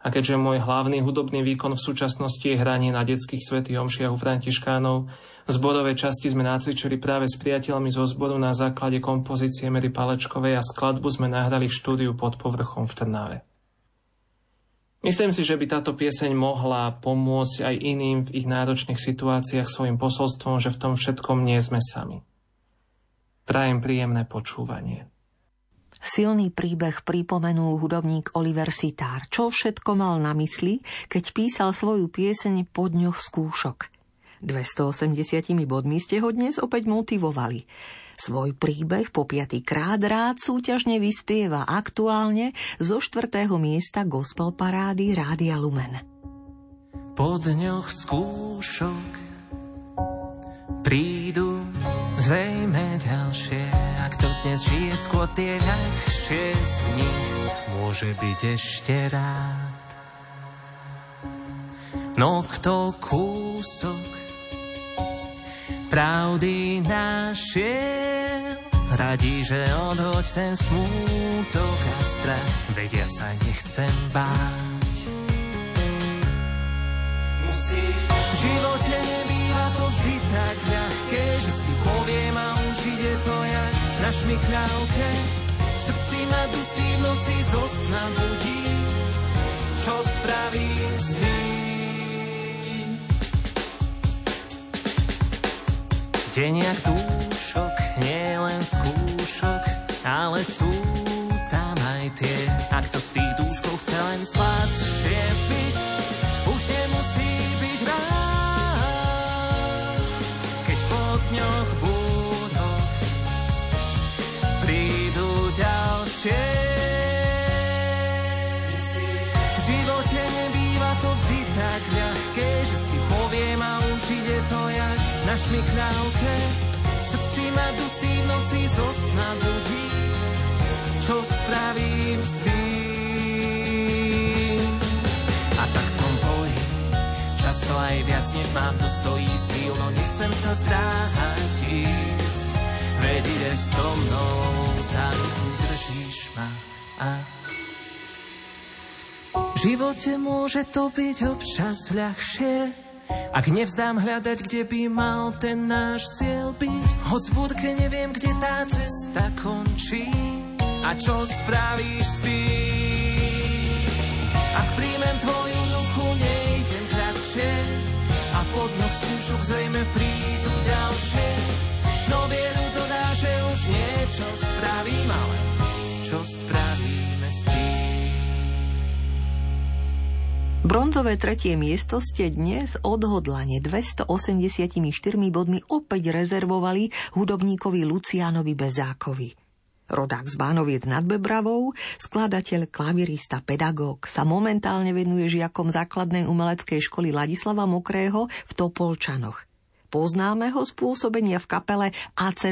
A keďže môj hlavný hudobný výkon v súčasnosti je hranie na detských svetých omšiach u Františkánov, v zborovej časti sme nacvičili práve s priateľmi zo zboru na základe kompozície Mary Palečkovej a skladbu sme nahrali v štúdiu pod povrchom v Trnave. Myslím si, že by táto pieseň mohla pomôcť aj iným v ich náročných situáciách svojim posolstvom, že v tom všetkom nie sme sami. Prajem príjemné počúvanie. Silný príbeh pripomenul hudobník Oliver Sitár, čo všetko mal na mysli, keď písal svoju pieseň po dňoch skúšok. 280 bodmi ste ho dnes opäť motivovali. Svoj príbeh po piatý krát rád súťažne vyspieva aktuálne zo štvrtého miesta gospel parády Rádia Lumen. Po dňoch skúšok prídu zrejme ďalšie, ak to dnes žije skôr tie ľahšie z nich, môže byť ešte rád. No kto kúsok pravdy našiel. Radí, že odhoď ten smútok a strach, vedia sa nechcem báť. Musíš v živote nebýva to vždy tak ľahké, že si poviem a už ide to jak na šmikľavke. V srdci ma dusí v noci zo sna budí, čo spravím s tým? Deň jak dúšok, nie len skúšok, ale sú tam aj tie. A kto z tých dúškov chce len sladšie piť, noci zo sna budí. Čo spravím s tým? A tak v tom boji často aj viac, než mám, to stojí síl, no nechcem sa zdráhať ísť. Veď ideš so mnou, za ruku držíš ma a v živote môže to byť občas ľahšie, ak nevzdám hľadať, kde by mal ten náš cieľ byť, hoď v budke neviem, kde tá cesta končí a čo spravíš s tým. Ak príjmem tvoju ruku, nejdem kratšie a pod noc skúšok zrejme prídu ďalšie. No vieru dodá, že už niečo spravím, ale čo spravíme Bronzové tretie miesto ste dnes odhodlane 284 bodmi opäť rezervovali hudobníkovi Lucianovi Bezákovi. Rodák z Bánoviec nad Bebravou, skladateľ, klavirista, pedagóg sa momentálne venuje žiakom základnej umeleckej školy Ladislava Mokrého v Topolčanoch. Poznáme ho z v kapele AC+,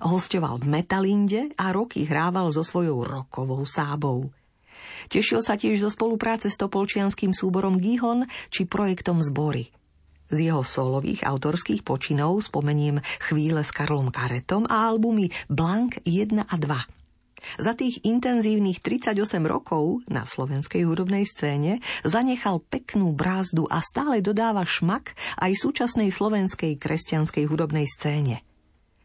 hostoval v Metalinde a roky hrával so svojou rokovou sábou. Tešil sa tiež zo spolupráce s topolčianským súborom Gihon či projektom Zbory. Z jeho solových autorských počinov spomeniem Chvíle s Karlom Karetom a albumy Blank 1 a 2. Za tých intenzívnych 38 rokov na slovenskej hudobnej scéne zanechal peknú brázdu a stále dodáva šmak aj súčasnej slovenskej kresťanskej hudobnej scéne.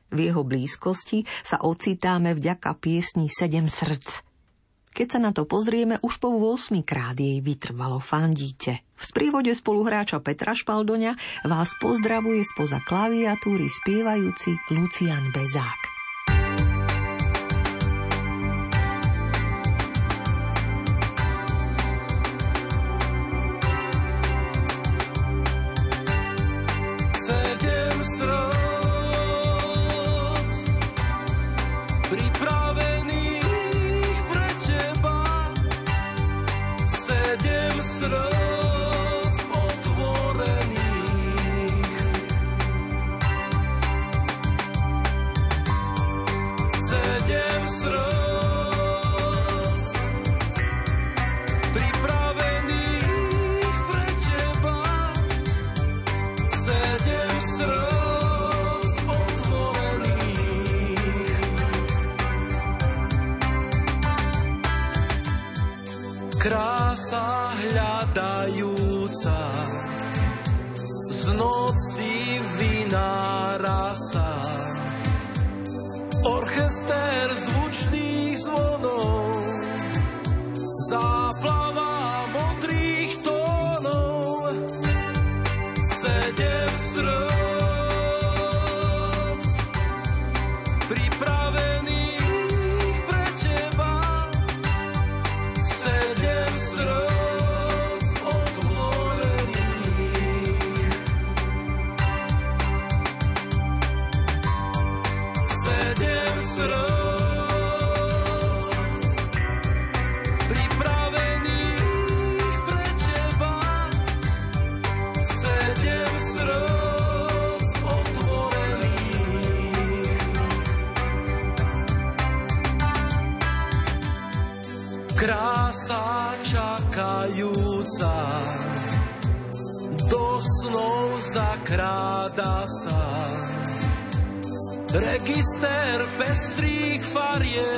V jeho blízkosti sa ocitáme vďaka piesni Sedem srdc – keď sa na to pozrieme, už po 8 krát jej vytrvalo fandíte. V sprívode spoluhráča Petra Špaldoňa vás pozdravuje spoza klaviatúry spievajúci Lucian Bezák. Srdc there's register pestrých farieb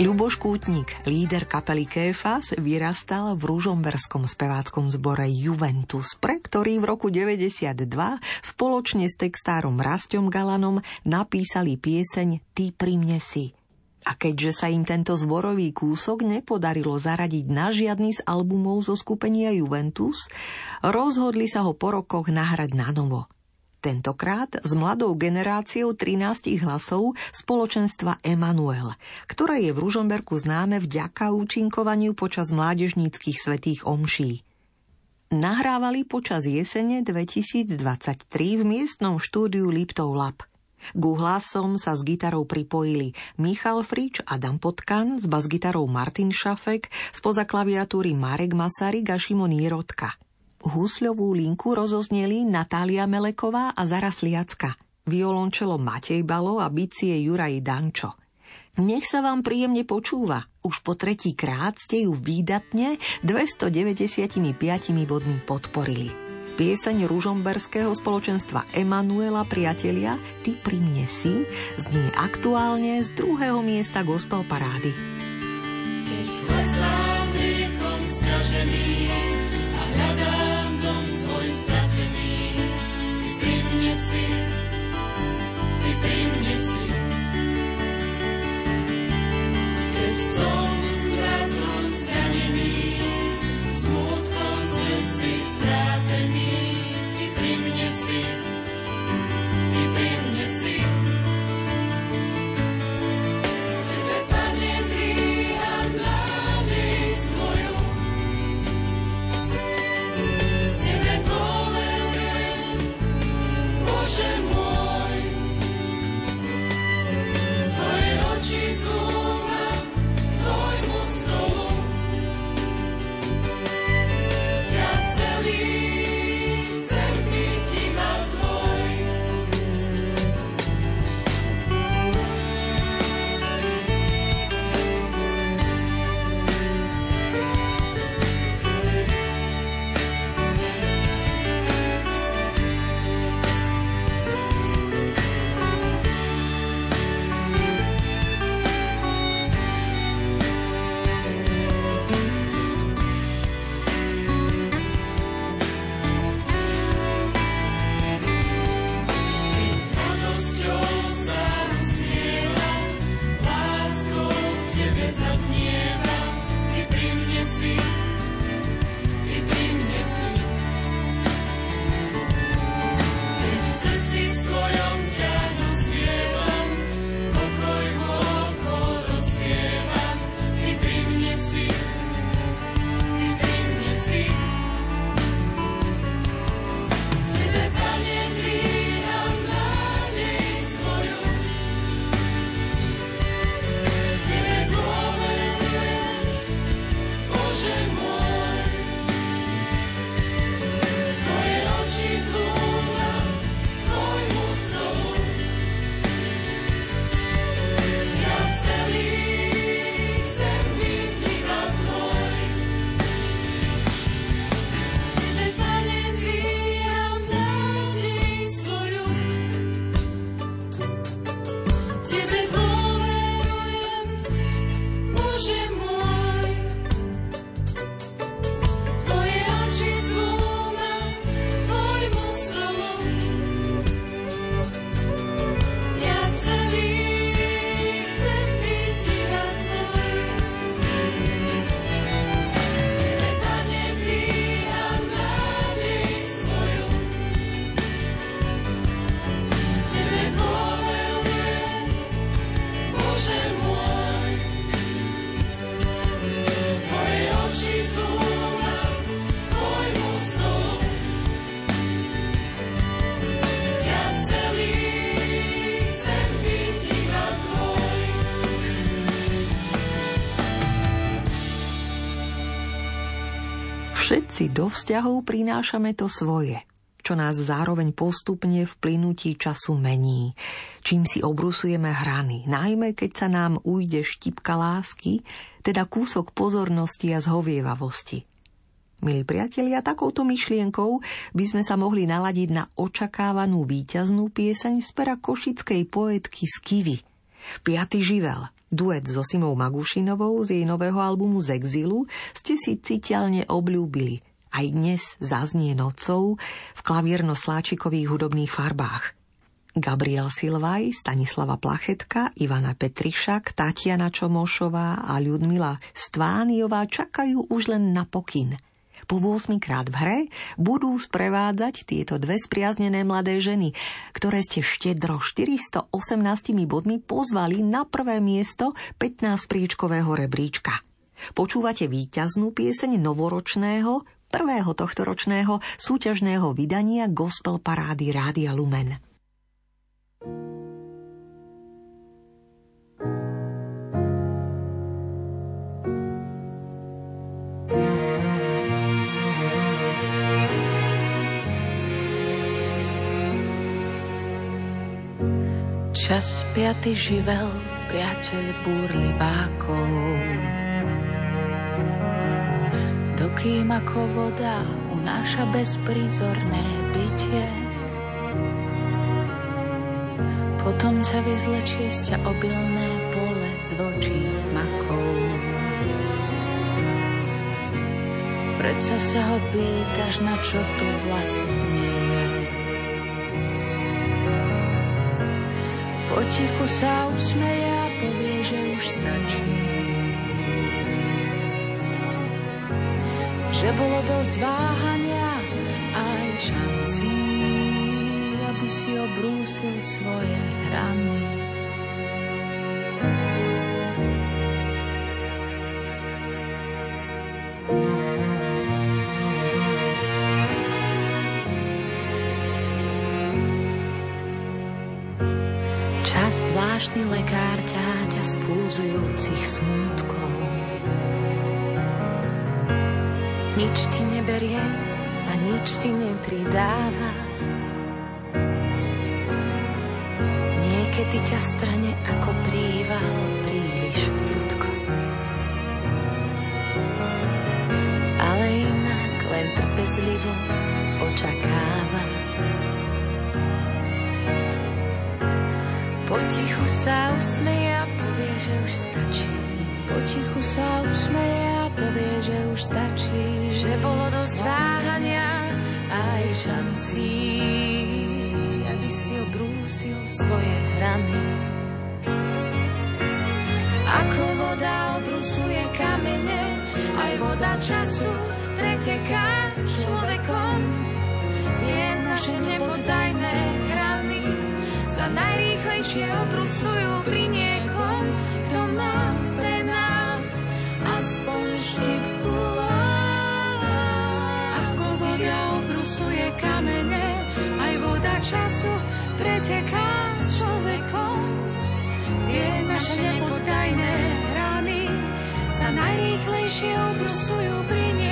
Ľuboš Kútnik, líder kapely Kéfas, vyrastal v ružomberskom speváckom zbore Juventus, pre ktorý v roku 92 spoločne s textárom Rastom Galanom napísali pieseň Ty pri mne si. A keďže sa im tento zborový kúsok nepodarilo zaradiť na žiadny z albumov zo skupenia Juventus, rozhodli sa ho po rokoch nahrať na novo. Tentokrát s mladou generáciou 13 hlasov spoločenstva Emanuel, ktoré je v Ružomberku známe vďaka účinkovaniu počas mládežníckých svetých omší. Nahrávali počas jesene 2023 v miestnom štúdiu Liptov Lab. Ku hlasom sa s gitarou pripojili Michal Frič, Adam Potkan, s basgitarou Martin Šafek, spoza klaviatúry Marek Masaryk a Šimon Jirotka. Husľovú linku rozozneli Natália Meleková a Zara Sliacka, violončelo Matej Balo a bicie Juraj Dančo. Nech sa vám príjemne počúva. Už po tretí krát ste ju výdatne 295 bodmi podporili. Pieseň ružomberského spoločenstva Emanuela Priatelia Ty pri mne si znie aktuálne z druhého miesta gospel parády. Keď stiažený, mne si, ty pri mne si. Keď som bratom zranený, smutkom srdci strátený, Všetci do vzťahov prinášame to svoje, čo nás zároveň postupne v plynutí času mení, čím si obrusujeme hrany, najmä keď sa nám ujde štipka lásky, teda kúsok pozornosti a zhovievavosti. Milí priatelia, takouto myšlienkou by sme sa mohli naladiť na očakávanú víťaznú pieseň z pera košickej poetky Skivy. Piatý živel, duet so Simou Magušinovou z jej nového albumu Z exilu ste si citeľne obľúbili. Aj dnes zaznie nocou v klavierno-sláčikových hudobných farbách. Gabriel Silvaj, Stanislava Plachetka, Ivana Petrišak, Tatiana Čomošová a Ľudmila Stvániová čakajú už len na pokyn – po 8 krát v hre budú sprevádzať tieto dve spriaznené mladé ženy, ktoré ste štedro 418 bodmi pozvali na prvé miesto 15 priečkového rebríčka. Počúvate víťaznú pieseň novoročného, prvého tohtoročného súťažného vydania Gospel Parády Rádia Lumen. Čas piaty živel, priateľ búrlivákov. Dokým ako voda unáša bezprízorné bytie, potom ťa vyzlečie z ťa obilné pole z vlčích makov. Predsa sa ho pýtaš, na čo tu vlastne Potichu sa usmeje a povie, že už stačí. Že bolo dosť váhania aj šancí, aby si obrúsil svoje hrany. zvláštny lekár ťaťa z pulzujúcich smutkov. Nič ti neberie a nič ti nepridáva. Niekedy ťa strane ako príval príliš prudko. Ale inak len trpezlivo očakáva. Potichu sa usmeje a povie, že už stačí. Potichu sa usmeje a povie, že už stačí. Že bolo dosť váhania aj šancí, aby si obrúsil svoje hrany. Ako voda obrusuje kamene, aj voda času preteká človekom. Je naše nepodajné hrany sa najrýchlejšie obrusujú pri niekom, kto má preteká človekom. Tie naše nepodajné rany sa najrýchlejšie obrusujú pri niekom,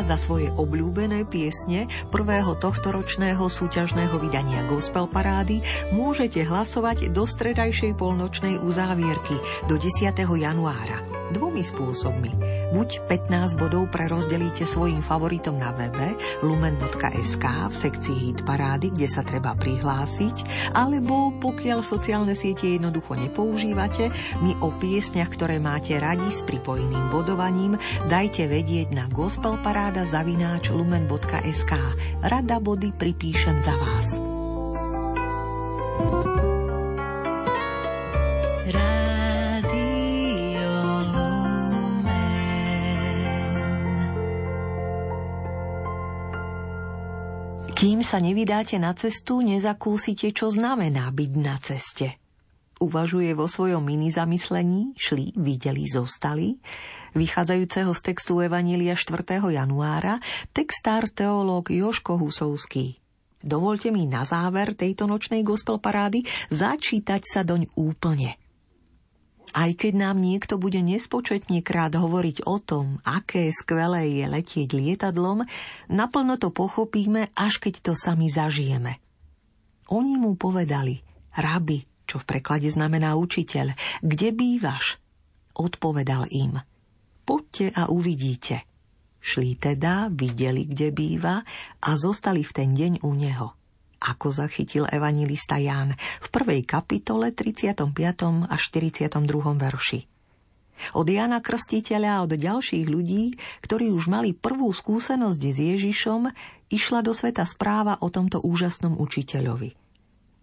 za svoje obľúbené piesne prvého tohtoročného súťažného vydania Gospel Parády môžete hlasovať do stredajšej polnočnej uzávierky do 10. januára. Dvomi spôsobmi. Buď 15 bodov prerozdelíte svojim favoritom na webe lumen.sk v sekcii Hit Parády, kde sa treba prihlásiť, alebo pokiaľ sociálne siete jednoducho nepoužívate, mi o piesňach, ktoré máte radi s pripojeným bodovaním, dajte vedieť na gospelparáda zavináč lumen.sk. Rada body pripíšem za vás. Kým sa nevydáte na cestu, nezakúsite, čo znamená byť na ceste. Uvažuje vo svojom mini zamyslení, šli, videli, zostali, vychádzajúceho z textu Evanília 4. januára, textár teológ Joško Husovský. Dovolte mi na záver tejto nočnej gospel parády začítať sa doň úplne – aj keď nám niekto bude nespočetne krát hovoriť o tom, aké skvelé je letieť lietadlom, naplno to pochopíme, až keď to sami zažijeme. Oni mu povedali, rabi, čo v preklade znamená učiteľ, kde bývaš? Odpovedal im, poďte a uvidíte. Šli teda, videli, kde býva a zostali v ten deň u neho ako zachytil evangelista Ján v prvej kapitole 35. a 42. verši. Od Jana Krstiteľa a od ďalších ľudí, ktorí už mali prvú skúsenosť s Ježišom, išla do sveta správa o tomto úžasnom učiteľovi.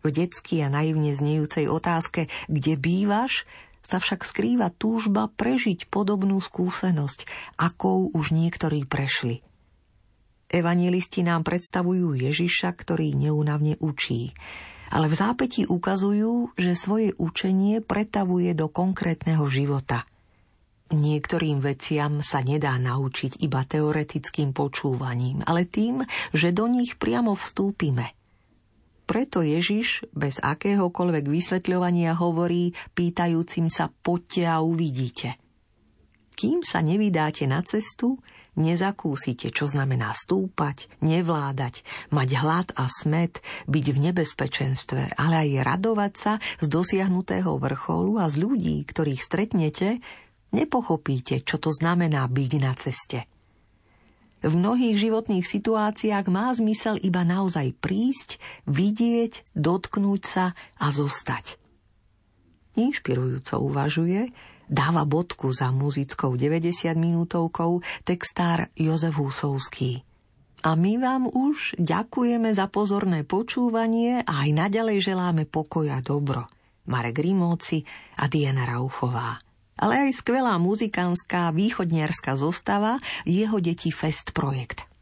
V detsky a naivne znejúcej otázke Kde bývaš? sa však skrýva túžba prežiť podobnú skúsenosť, akou už niektorí prešli – Evangelisti nám predstavujú Ježiša, ktorý neunavne učí. Ale v zápätí ukazujú, že svoje učenie pretavuje do konkrétneho života. Niektorým veciam sa nedá naučiť iba teoretickým počúvaním, ale tým, že do nich priamo vstúpime. Preto Ježiš bez akéhokoľvek vysvetľovania hovorí pýtajúcim sa poďte a uvidíte. Kým sa nevydáte na cestu, Nezakúsite, čo znamená stúpať, nevládať, mať hlad a smet, byť v nebezpečenstve, ale aj radovať sa z dosiahnutého vrcholu a z ľudí, ktorých stretnete, nepochopíte, čo to znamená byť na ceste. V mnohých životných situáciách má zmysel iba naozaj prísť, vidieť, dotknúť sa a zostať. Inšpirujúco uvažuje, dáva bodku za muzickou 90 minútovkou textár Jozef Husovský. A my vám už ďakujeme za pozorné počúvanie a aj naďalej želáme pokoj a dobro. Marek Rimóci a Diana Rauchová. Ale aj skvelá muzikánska východniarská zostava Jeho deti Fest projekt.